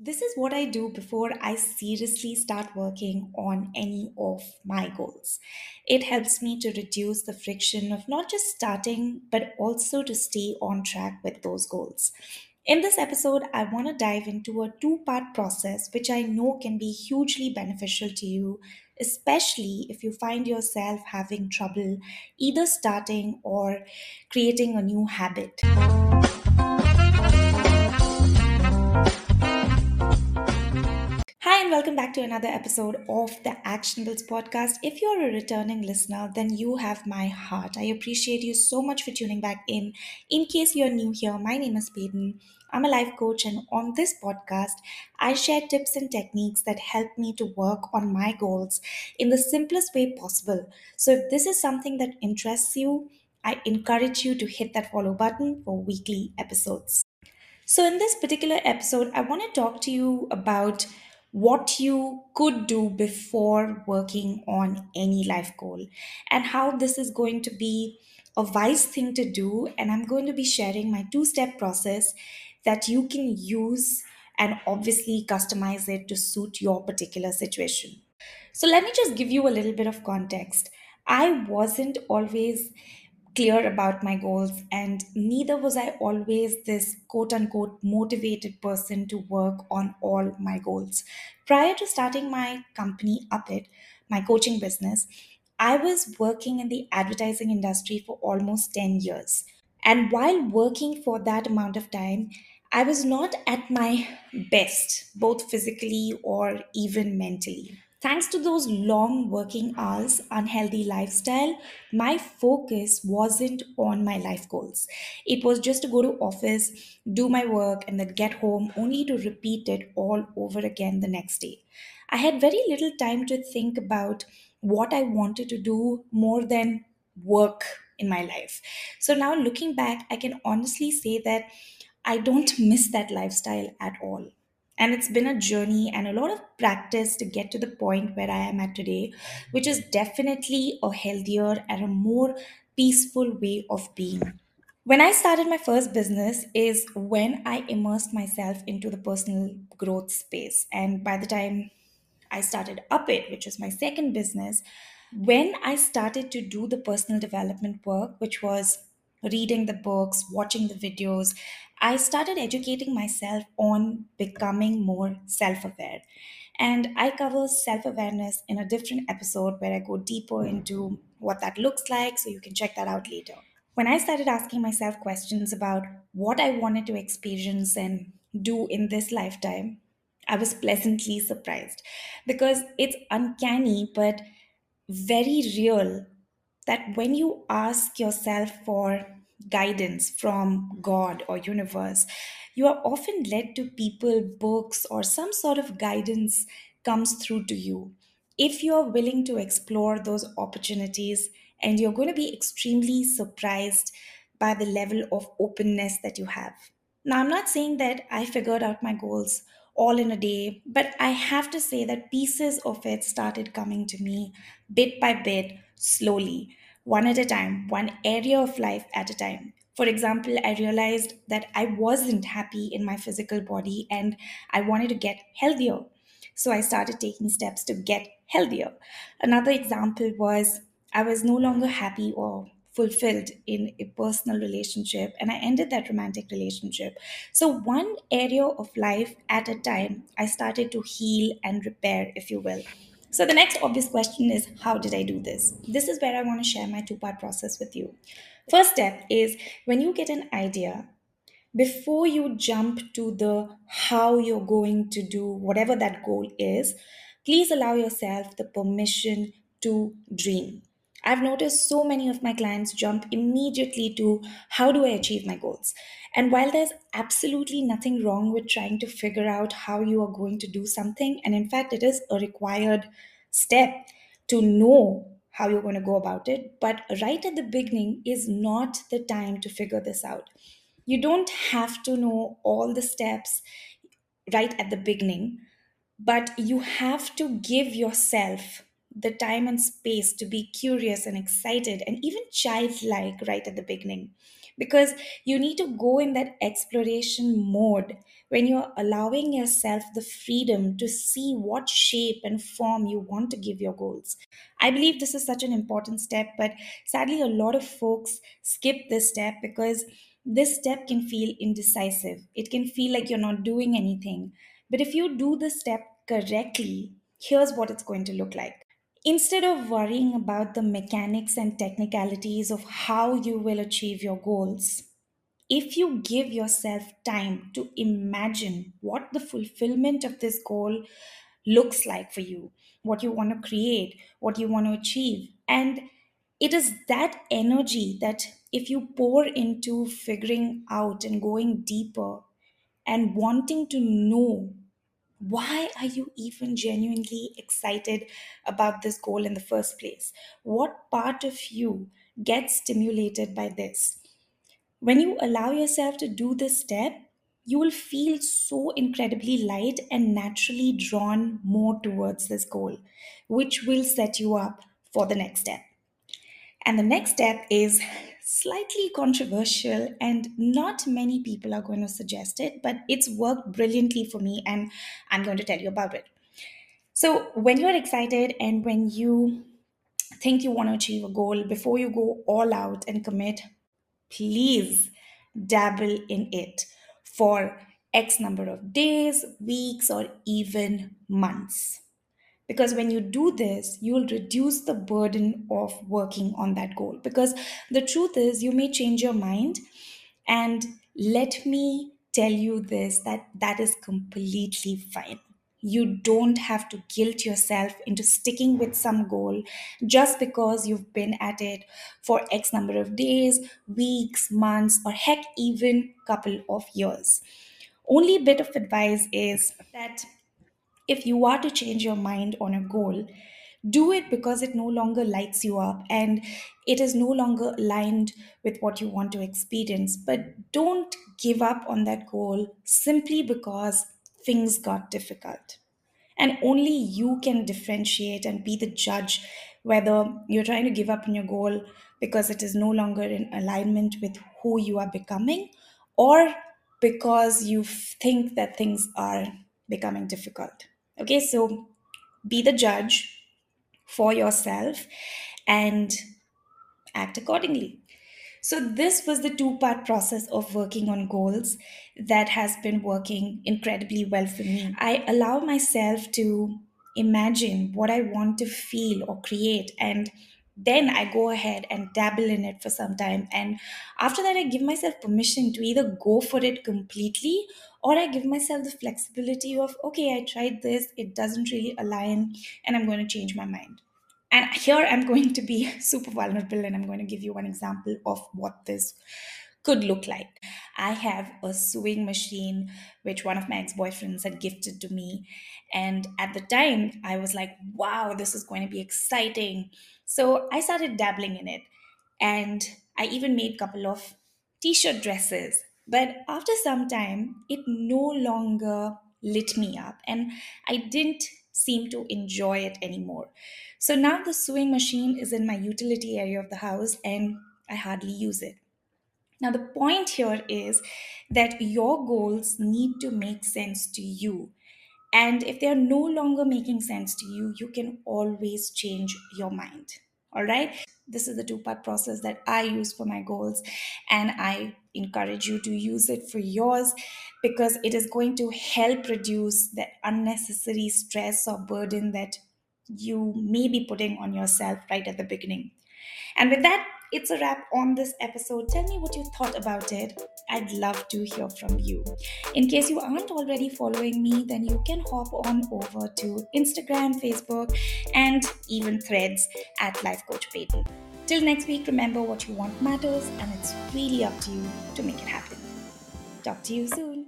This is what I do before I seriously start working on any of my goals. It helps me to reduce the friction of not just starting, but also to stay on track with those goals. In this episode, I want to dive into a two part process which I know can be hugely beneficial to you, especially if you find yourself having trouble either starting or creating a new habit. And welcome back to another episode of the Actionables podcast. If you're a returning listener, then you have my heart. I appreciate you so much for tuning back in. In case you're new here, my name is Paden. I'm a life coach, and on this podcast, I share tips and techniques that help me to work on my goals in the simplest way possible. So, if this is something that interests you, I encourage you to hit that follow button for weekly episodes. So, in this particular episode, I want to talk to you about what you could do before working on any life goal and how this is going to be a wise thing to do. And I'm going to be sharing my two step process that you can use and obviously customize it to suit your particular situation. So, let me just give you a little bit of context. I wasn't always clear about my goals, and neither was I always this quote unquote motivated person to work on all my goals. Prior to starting my company, Upit, my coaching business, I was working in the advertising industry for almost 10 years. And while working for that amount of time, I was not at my best, both physically or even mentally. Thanks to those long working hours, unhealthy lifestyle, my focus wasn't on my life goals. It was just to go to office, do my work, and then get home only to repeat it all over again the next day. I had very little time to think about what I wanted to do more than work in my life. So now looking back, I can honestly say that I don't miss that lifestyle at all. And it's been a journey and a lot of practice to get to the point where I am at today, which is definitely a healthier and a more peaceful way of being. When I started my first business is when I immersed myself into the personal growth space. And by the time I started Up It, which was my second business, when I started to do the personal development work, which was reading the books, watching the videos, I started educating myself on becoming more self aware. And I cover self awareness in a different episode where I go deeper into what that looks like, so you can check that out later. When I started asking myself questions about what I wanted to experience and do in this lifetime, I was pleasantly surprised because it's uncanny but very real that when you ask yourself for guidance from God or universe, you are often led to people, books, or some sort of guidance comes through to you. If you are willing to explore those opportunities, and you're going to be extremely surprised by the level of openness that you have. Now, I'm not saying that I figured out my goals all in a day, but I have to say that pieces of it started coming to me bit by bit, slowly, one at a time, one area of life at a time. For example, I realized that I wasn't happy in my physical body and I wanted to get healthier. So I started taking steps to get healthier. Another example was I was no longer happy or fulfilled in a personal relationship and I ended that romantic relationship. So, one area of life at a time, I started to heal and repair, if you will. So, the next obvious question is how did I do this? This is where I want to share my two part process with you. First step is when you get an idea, before you jump to the how you're going to do whatever that goal is, please allow yourself the permission to dream. I've noticed so many of my clients jump immediately to how do I achieve my goals? And while there's absolutely nothing wrong with trying to figure out how you are going to do something, and in fact, it is a required step to know how you're going to go about it, but right at the beginning is not the time to figure this out. You don't have to know all the steps right at the beginning, but you have to give yourself the time and space to be curious and excited and even childlike right at the beginning. because you need to go in that exploration mode when you're allowing yourself the freedom to see what shape and form you want to give your goals. I believe this is such an important step, but sadly, a lot of folks skip this step because this step can feel indecisive. It can feel like you're not doing anything. But if you do the step correctly, here's what it's going to look like. Instead of worrying about the mechanics and technicalities of how you will achieve your goals, if you give yourself time to imagine what the fulfillment of this goal looks like for you, what you want to create, what you want to achieve, and it is that energy that if you pour into figuring out and going deeper and wanting to know why are you even genuinely excited about this goal in the first place? What part of you gets stimulated by this? When you allow yourself to do this step, you will feel so incredibly light and naturally drawn more towards this goal, which will set you up for the next step. And the next step is slightly controversial, and not many people are going to suggest it, but it's worked brilliantly for me, and I'm going to tell you about it. So, when you're excited and when you think you want to achieve a goal, before you go all out and commit, please dabble in it for X number of days, weeks, or even months. Because when you do this, you will reduce the burden of working on that goal. Because the truth is, you may change your mind. And let me tell you this that that is completely fine. You don't have to guilt yourself into sticking with some goal just because you've been at it for X number of days, weeks, months, or heck, even couple of years. Only bit of advice is that if you are to change your mind on a goal, do it because it no longer lights you up and it is no longer aligned with what you want to experience. But don't give up on that goal simply because things got difficult. And only you can differentiate and be the judge whether you're trying to give up on your goal because it is no longer in alignment with who you are becoming or because you think that things are becoming difficult. Okay, so be the judge for yourself and act accordingly. So, this was the two part process of working on goals that has been working incredibly well for me. I allow myself to imagine what I want to feel or create, and then I go ahead and dabble in it for some time. And after that, I give myself permission to either go for it completely or I give myself the flexibility of, okay, I tried this, it doesn't really align, and I'm going to change my mind. And here I'm going to be super vulnerable and I'm going to give you one example of what this could look like. I have a sewing machine which one of my ex boyfriends had gifted to me. And at the time, I was like, wow, this is going to be exciting. So I started dabbling in it. And I even made a couple of t shirt dresses. But after some time, it no longer lit me up. And I didn't seem to enjoy it anymore. So now the sewing machine is in my utility area of the house and I hardly use it. Now, the point here is that your goals need to make sense to you. And if they are no longer making sense to you, you can always change your mind. All right. This is the two part process that I use for my goals. And I encourage you to use it for yours because it is going to help reduce the unnecessary stress or burden that you may be putting on yourself right at the beginning. And with that, it's a wrap on this episode. Tell me what you thought about it. I'd love to hear from you. In case you aren't already following me, then you can hop on over to Instagram, Facebook, and even threads at Life Coach Paden. Till next week, remember what you want matters, and it's really up to you to make it happen. Talk to you soon.